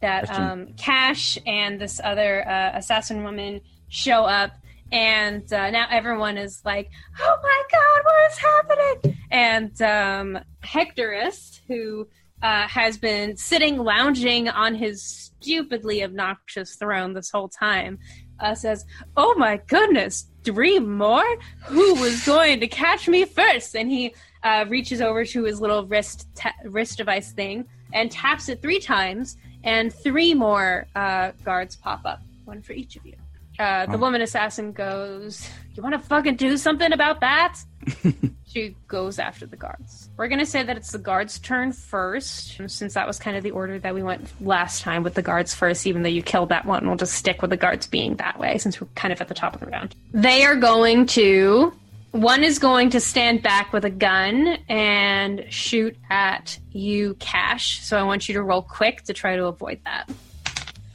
that um, Cash and this other uh, assassin woman show up, and uh, now everyone is like, "Oh my god, what is happening?" And um, Hectorus, who uh, has been sitting lounging on his stupidly obnoxious throne this whole time, uh, says, "Oh my goodness, three more? Who was going to catch me first? And he uh, reaches over to his little wrist ta- wrist device thing and taps it three times, and three more uh, guards pop up, one for each of you. Uh, the oh. woman assassin goes, "You want to fucking do something about that?" she goes after the guards. We're gonna say that it's the guards' turn first, since that was kind of the order that we went last time with the guards first. Even though you killed that one, we'll just stick with the guards being that way, since we're kind of at the top of the round. They are going to One is going to stand back with a gun and shoot at you, Cash. So I want you to roll quick to try to avoid that.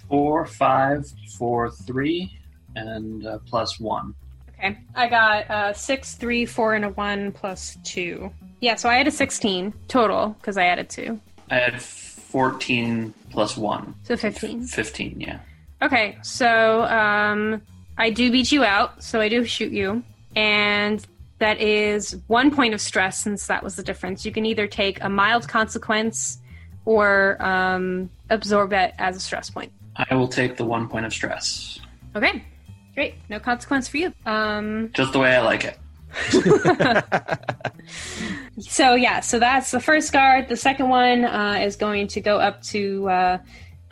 Four, five, four, three, and uh, plus one. Okay. I got uh, six, three, four, and a one plus two. Yeah, so I had a 16 total because I added two. I had 14 plus one. So 15. 15, yeah. Okay, so um, I do beat you out, so I do shoot you. And that is one point of stress since that was the difference. You can either take a mild consequence or um, absorb it as a stress point. I will take the one point of stress. Okay, great. No consequence for you. Um, Just the way I like it. so yeah, so that's the first guard. The second one uh, is going to go up to uh,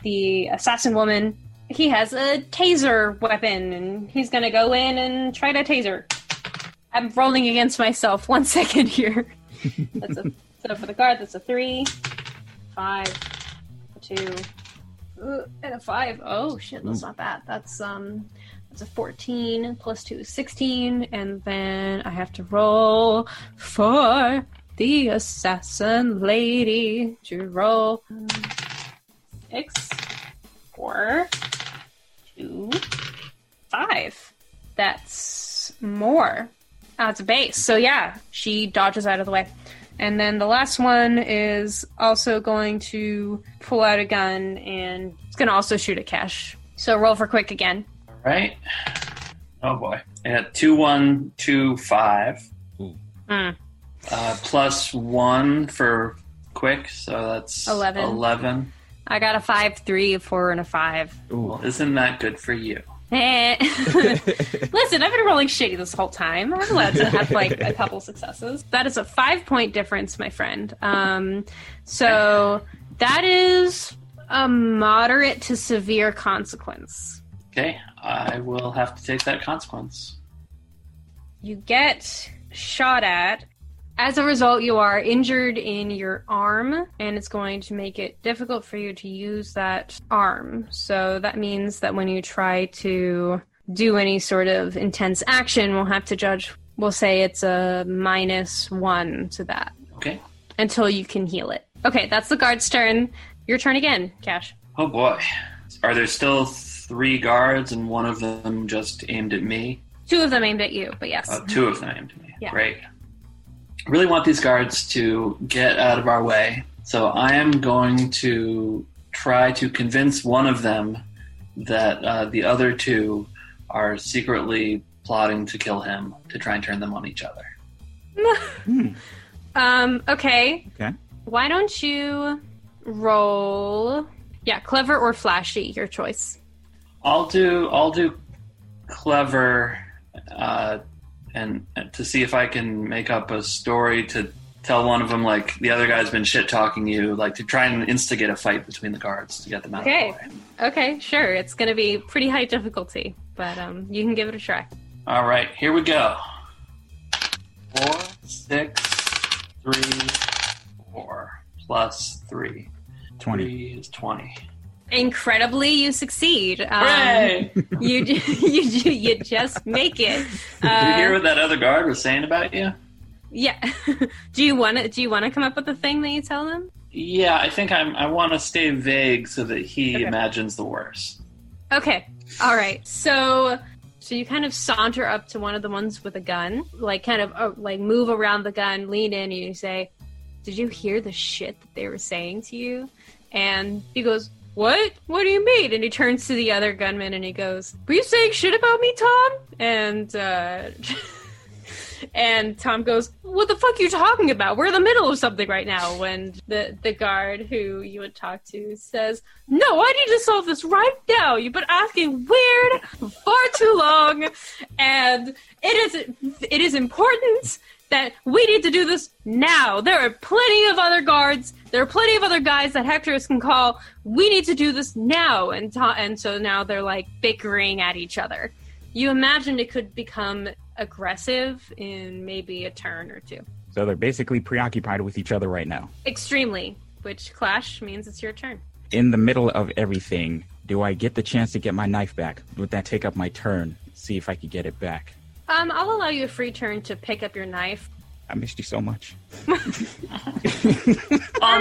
the assassin woman. He has a taser weapon, and he's going to go in and try to taser. I'm rolling against myself. One second here. That's a so for the guard. That's a three, five, a two, uh, and a five. Oh shit, that's not bad. That's um, that's a fourteen plus two is sixteen, and then I have to roll for the assassin lady to roll six, four, two, five. That's more. It's a base. So yeah, she dodges out of the way. And then the last one is also going to pull out a gun and it's going to also shoot at Cash. So roll for quick again. All right. Oh boy. Yeah, two one two five. Mm. Uh, plus one for quick, so that's 11. Eleven. I got a five, three, a four, and a five. Well, isn't that good for you? Eh. Listen, I've been rolling shitty this whole time. I'm allowed to have like a couple successes. That is a five point difference, my friend. Um, so that is a moderate to severe consequence. Okay, I will have to take that consequence. You get shot at. As a result, you are injured in your arm, and it's going to make it difficult for you to use that arm. So that means that when you try to do any sort of intense action, we'll have to judge. We'll say it's a minus one to that Okay. until you can heal it. Okay, that's the guard's turn. Your turn again, Cash. Oh boy. Are there still three guards and one of them just aimed at me? Two of them aimed at you, but yes. Uh, two of them aimed at me. Yeah. Great. I really want these guards to get out of our way. So I am going to try to convince one of them that uh, the other two are secretly plotting to kill him to try and turn them on each other. Um, okay. Okay. Why don't you roll yeah, clever or flashy, your choice. I'll do I'll do clever uh, and, and to see if I can make up a story to tell one of them like the other guy's been shit talking you, like to try and instigate a fight between the guards to get them out Okay. of the way. Okay, sure. It's gonna be pretty high difficulty, but um you can give it a try. All right, here we go. Four, six, three, four, plus three. 20. Three is twenty. Incredibly, you succeed. Um, you you you just make it. Did you hear Uh, what that other guard was saying about you? yeah. do you want to? Do you want to come up with a thing that you tell them? Yeah, I think I'm. I want to stay vague so that he Okay. imagines the worst. Okay. All right. So so you kind of saunter up to one of the ones with a gun, like kind of uh, like move around the gun, lean in, and you say, "Did you hear the shit that they were saying to you?" And he goes, "What? What do you mean?" And he turns to the other gunman and he goes, "Were you saying shit about me, Tom?" And uh And Tom goes, "What the fuck are you talking about? We're in the middle of something right now." When the the guard who you would talk to says, "No, I need to solve this right now. You've been asking weird far too long, and it is it is important that we need to do this now. There are plenty of other guards. There are plenty of other guys that Hectorus can call. We need to do this now." And Tom, and so now they're like bickering at each other. You imagined it could become aggressive in maybe a turn or two. So they're basically preoccupied with each other right now. Extremely, which clash means it's your turn. In the middle of everything, do I get the chance to get my knife back? Would that take up my turn? See if I could get it back. Um, I'll allow you a free turn to pick up your knife. I missed you so much. On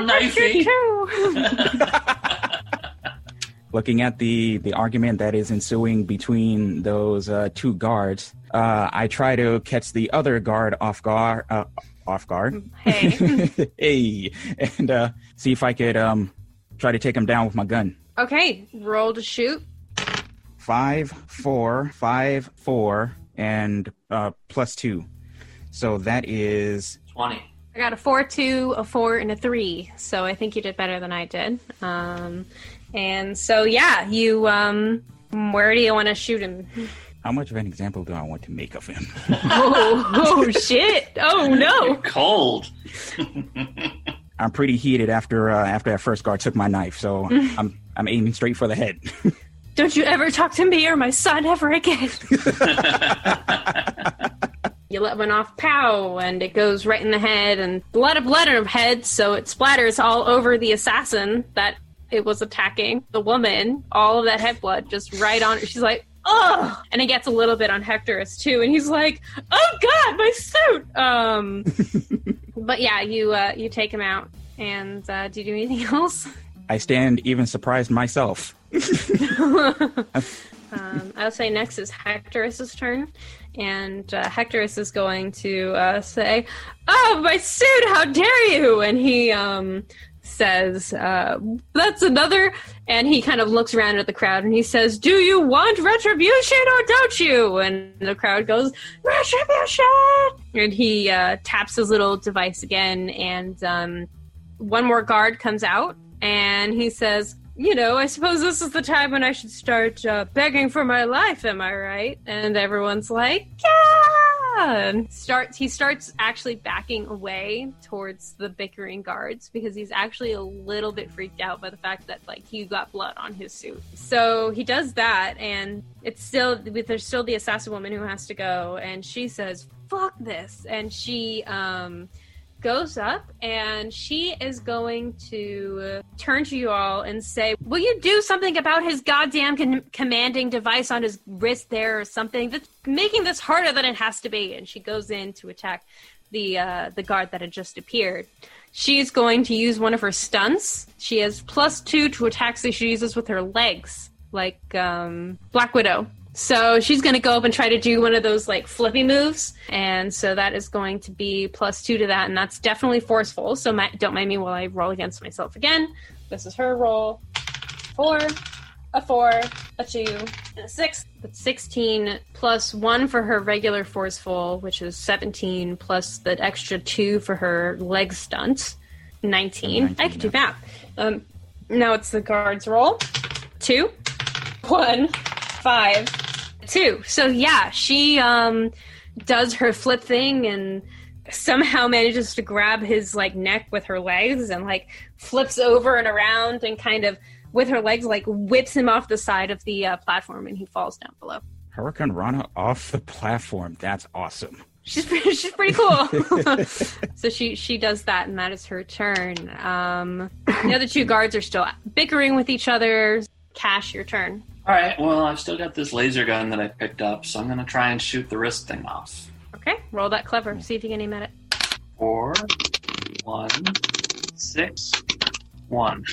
knifey. Looking at the the argument that is ensuing between those uh, two guards, uh, I try to catch the other guard off guard. Uh, off guard. Hey. hey, and uh, see if I could um, try to take him down with my gun. Okay, roll to shoot. Five, four, five, four, and uh, plus two. So that is 20. I got a four, two, a four, and a three. So I think you did better than I did. Um, and so yeah, you. Um, where do you want to shoot him? how much of an example do I want to make of him? oh, oh shit! Oh no! Cold. I'm pretty heated after uh, after that first guard took my knife, so I'm I'm aiming straight for the head. Don't you ever talk to me or my son ever again. you let one off, pow, and it goes right in the head, and blood of blood in her head, so it splatters all over the assassin that it was attacking the woman. All of that head blood just right on her. She's like, oh, and it gets a little bit on Hectorus too, and he's like, oh god, my suit. Um, but yeah, you uh, you take him out, and uh, do you do anything else? I stand even surprised myself. Um, I'll say next is Hectorus's turn, and uh, Hectorus is going to uh, say, "Oh, my suit! How dare you!" And he um, says, uh, "That's another." And he kind of looks around at the crowd and he says, "Do you want retribution or don't you?" And the crowd goes, "Retribution!" And he uh, taps his little device again, and um, one more guard comes out, and he says, you know, I suppose this is the time when I should start uh, begging for my life. Am I right? And everyone's like, yeah. And starts. He starts actually backing away towards the bickering guards because he's actually a little bit freaked out by the fact that like he got blood on his suit. So he does that, and it's still there's still the assassin woman who has to go, and she says, "Fuck this," and she um goes up and she is going to turn to you all and say, Will you do something about his goddamn con- commanding device on his wrist there or something that's making this harder than it has to be? And she goes in to attack the uh, the guard that had just appeared. She's going to use one of her stunts. She has plus two to attacks that she uses with her legs, like um, Black Widow. So she's going to go up and try to do one of those like flippy moves. And so that is going to be plus two to that. And that's definitely forceful. So my, don't mind me while I roll against myself again. This is her roll. Four, a four, a two, and a six. That's 16 plus one for her regular forceful, which is 17, plus the extra two for her leg stunt. 19. 19 I yeah. do math. Um, now it's the guard's roll. Two, one, five, two. So yeah, she um, does her flip thing and somehow manages to grab his like neck with her legs and like flips over and around and kind of with her legs like whips him off the side of the uh, platform and he falls down below. hurricanrana off the platform. That's awesome. She's pretty, she's pretty cool. so she she does that, and that is her turn. Um, the other two guards are still bickering with each other. Cash, your turn. All right. Well, I've still got this laser gun that I picked up, so I'm gonna try and shoot the wrist thing off. Okay. Roll that clever. See if you can aim at it. Four, one, six, one.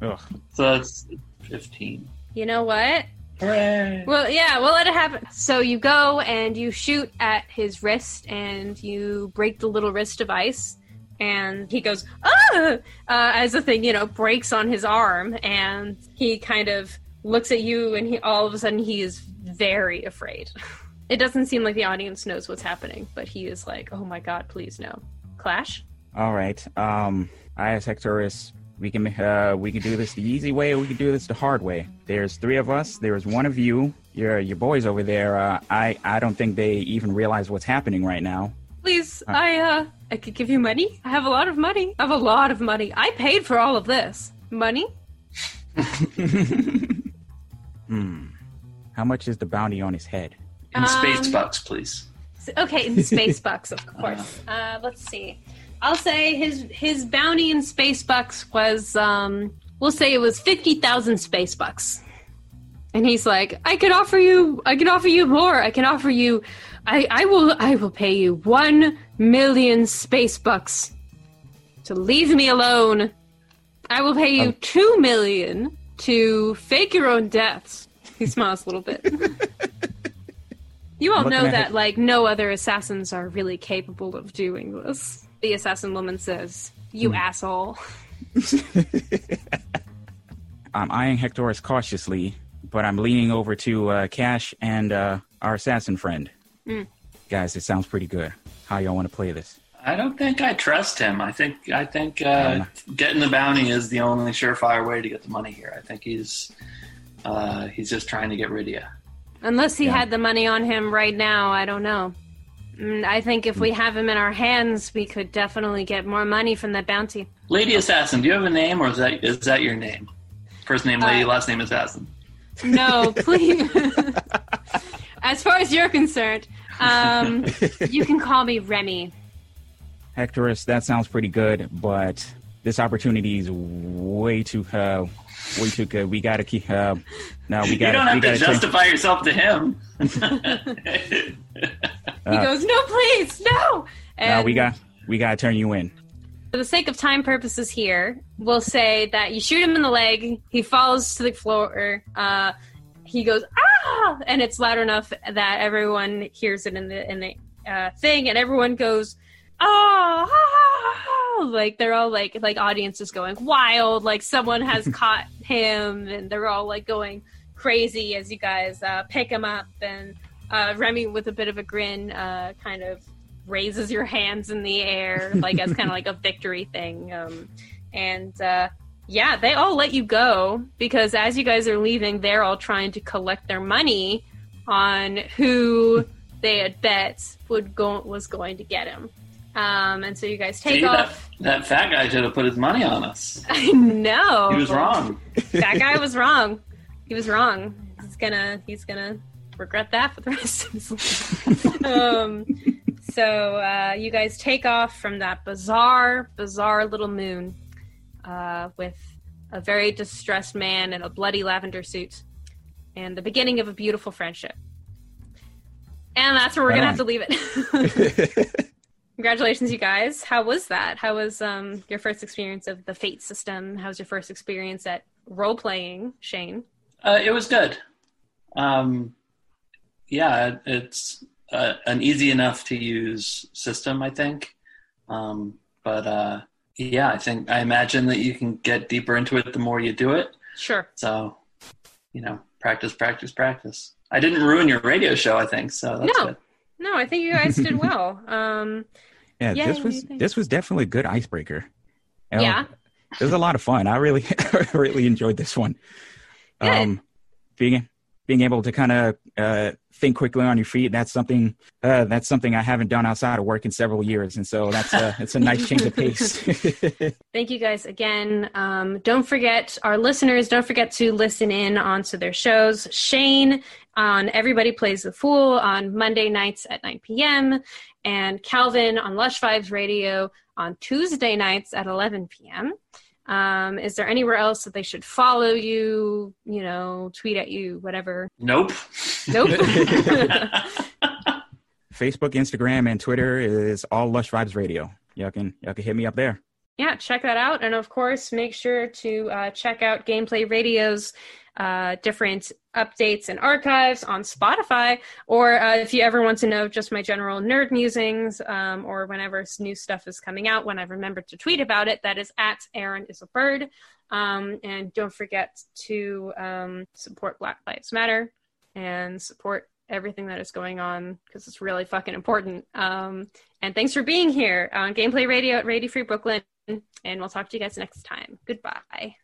Ugh. So that's fifteen. You know what? Hooray! Well, yeah, we'll let it happen. So you go and you shoot at his wrist, and you break the little wrist device, and he goes ah, uh, as the thing you know breaks on his arm, and he kind of looks at you and he all of a sudden he is very afraid. It doesn't seem like the audience knows what's happening, but he is like, "Oh my god, please no." Clash? All right. Um I as Hectorus we can uh, we can do this the easy way or we can do this the hard way. There's three of us. There's one of you. Your your boys over there. Uh, I I don't think they even realize what's happening right now. Please, uh, I uh I could give you money. I have a lot of money. I have a lot of money. I paid for all of this. Money? Hmm. How much is the bounty on his head? In um, space bucks, please. Okay, in space bucks, of course. Uh, let's see. I'll say his his bounty in space bucks was um, we'll say it was fifty thousand space bucks. And he's like, I can offer you, I can offer you more. I can offer you I, I will I will pay you one million space bucks to leave me alone. I will pay you oh. two million to fake your own deaths. He smiles a little bit. you all know that like no other assassins are really capable of doing this. The assassin woman says, "You mm. asshole." I'm eyeing Hectorus cautiously, but I'm leaning over to uh, Cash and uh, our assassin friend. Mm. Guys, it sounds pretty good. How y'all want to play this? I don't think I trust him. I think I think uh, getting the bounty is the only surefire way to get the money here. I think he's uh, he's just trying to get rid of you. Unless he yeah. had the money on him right now, I don't know. Mm, I think if we have him in our hands, we could definitely get more money from that bounty. Lady Assassin, do you have a name, or is that is that your name? First name Lady, uh, last name Assassin. No, please. as far as you're concerned, um, you can call me Remy. Hectorus, that sounds pretty good, but this opportunity is way too uh, way too good. We gotta keep. Uh, no, we gotta. You don't have to justify turn... yourself to him. he goes, "No, please, no." And no, we got. We gotta turn you in. For the sake of time purposes here, we'll say that you shoot him in the leg. He falls to the floor. Uh, he goes ah, and it's loud enough that everyone hears it in the in the uh, thing, and everyone goes oh, like they're all like like audiences going wild, like someone has caught him, and they're all like going crazy as you guys uh, pick him up, and uh, Remy with a bit of a grin, uh, kind of raises your hands in the air, like as kind of like a victory thing, um, and uh, yeah, they all let you go because as you guys are leaving, they're all trying to collect their money on who they had bet would go was going to get him. Um, and so you guys take See, off. That, that fat guy should have put his money on us. I know. He was wrong. that guy was wrong. He was wrong. He's gonna he's gonna regret that for the rest of his life. um, so uh, you guys take off from that bizarre, bizarre little moon uh, with a very distressed man in a bloody lavender suit, and the beginning of a beautiful friendship. And that's where we're gonna have to leave it. Congratulations, you guys. How was that? How was um, your first experience of the Fate system? How was your first experience at role playing, Shane? Uh, it was good. Um, yeah, it's uh, an easy enough to use system, I think. Um, but uh, yeah, I think I imagine that you can get deeper into it the more you do it. Sure. So, you know, practice, practice, practice. I didn't ruin your radio show, I think. So that's no, good. no, I think you guys did well. Um, yeah, yeah, this was this was definitely a good icebreaker. Yeah, it was a lot of fun. I really, really enjoyed this one. Good. Um, being being able to kind of uh, think quickly on your feet that's something uh, that's something I haven't done outside of work in several years, and so that's a it's a nice change of pace. Thank you guys again. Um, don't forget our listeners. Don't forget to listen in onto their shows. Shane on Everybody Plays the Fool on Monday nights at 9 p.m. and Calvin on Lush Vibes Radio on Tuesday nights at 11 p.m. Um, is there anywhere else that they should follow you, you know, tweet at you, whatever? Nope. Nope. Facebook, Instagram, and Twitter is all Lush Vibes Radio. Y'all can y'all can hit me up there. Yeah, check that out, and of course, make sure to uh, check out Gameplay Radio's uh, different updates and archives on Spotify, or uh, if you ever want to know just my general nerd musings, um, or whenever new stuff is coming out, when I remember to tweet about it, that is at Aaron is a bird. Um, and don't forget to um, support Black Lives Matter and support everything that is going on because it's really fucking important. Um, and thanks for being here on Gameplay Radio at Radio Free Brooklyn. And we'll talk to you guys next time. Goodbye.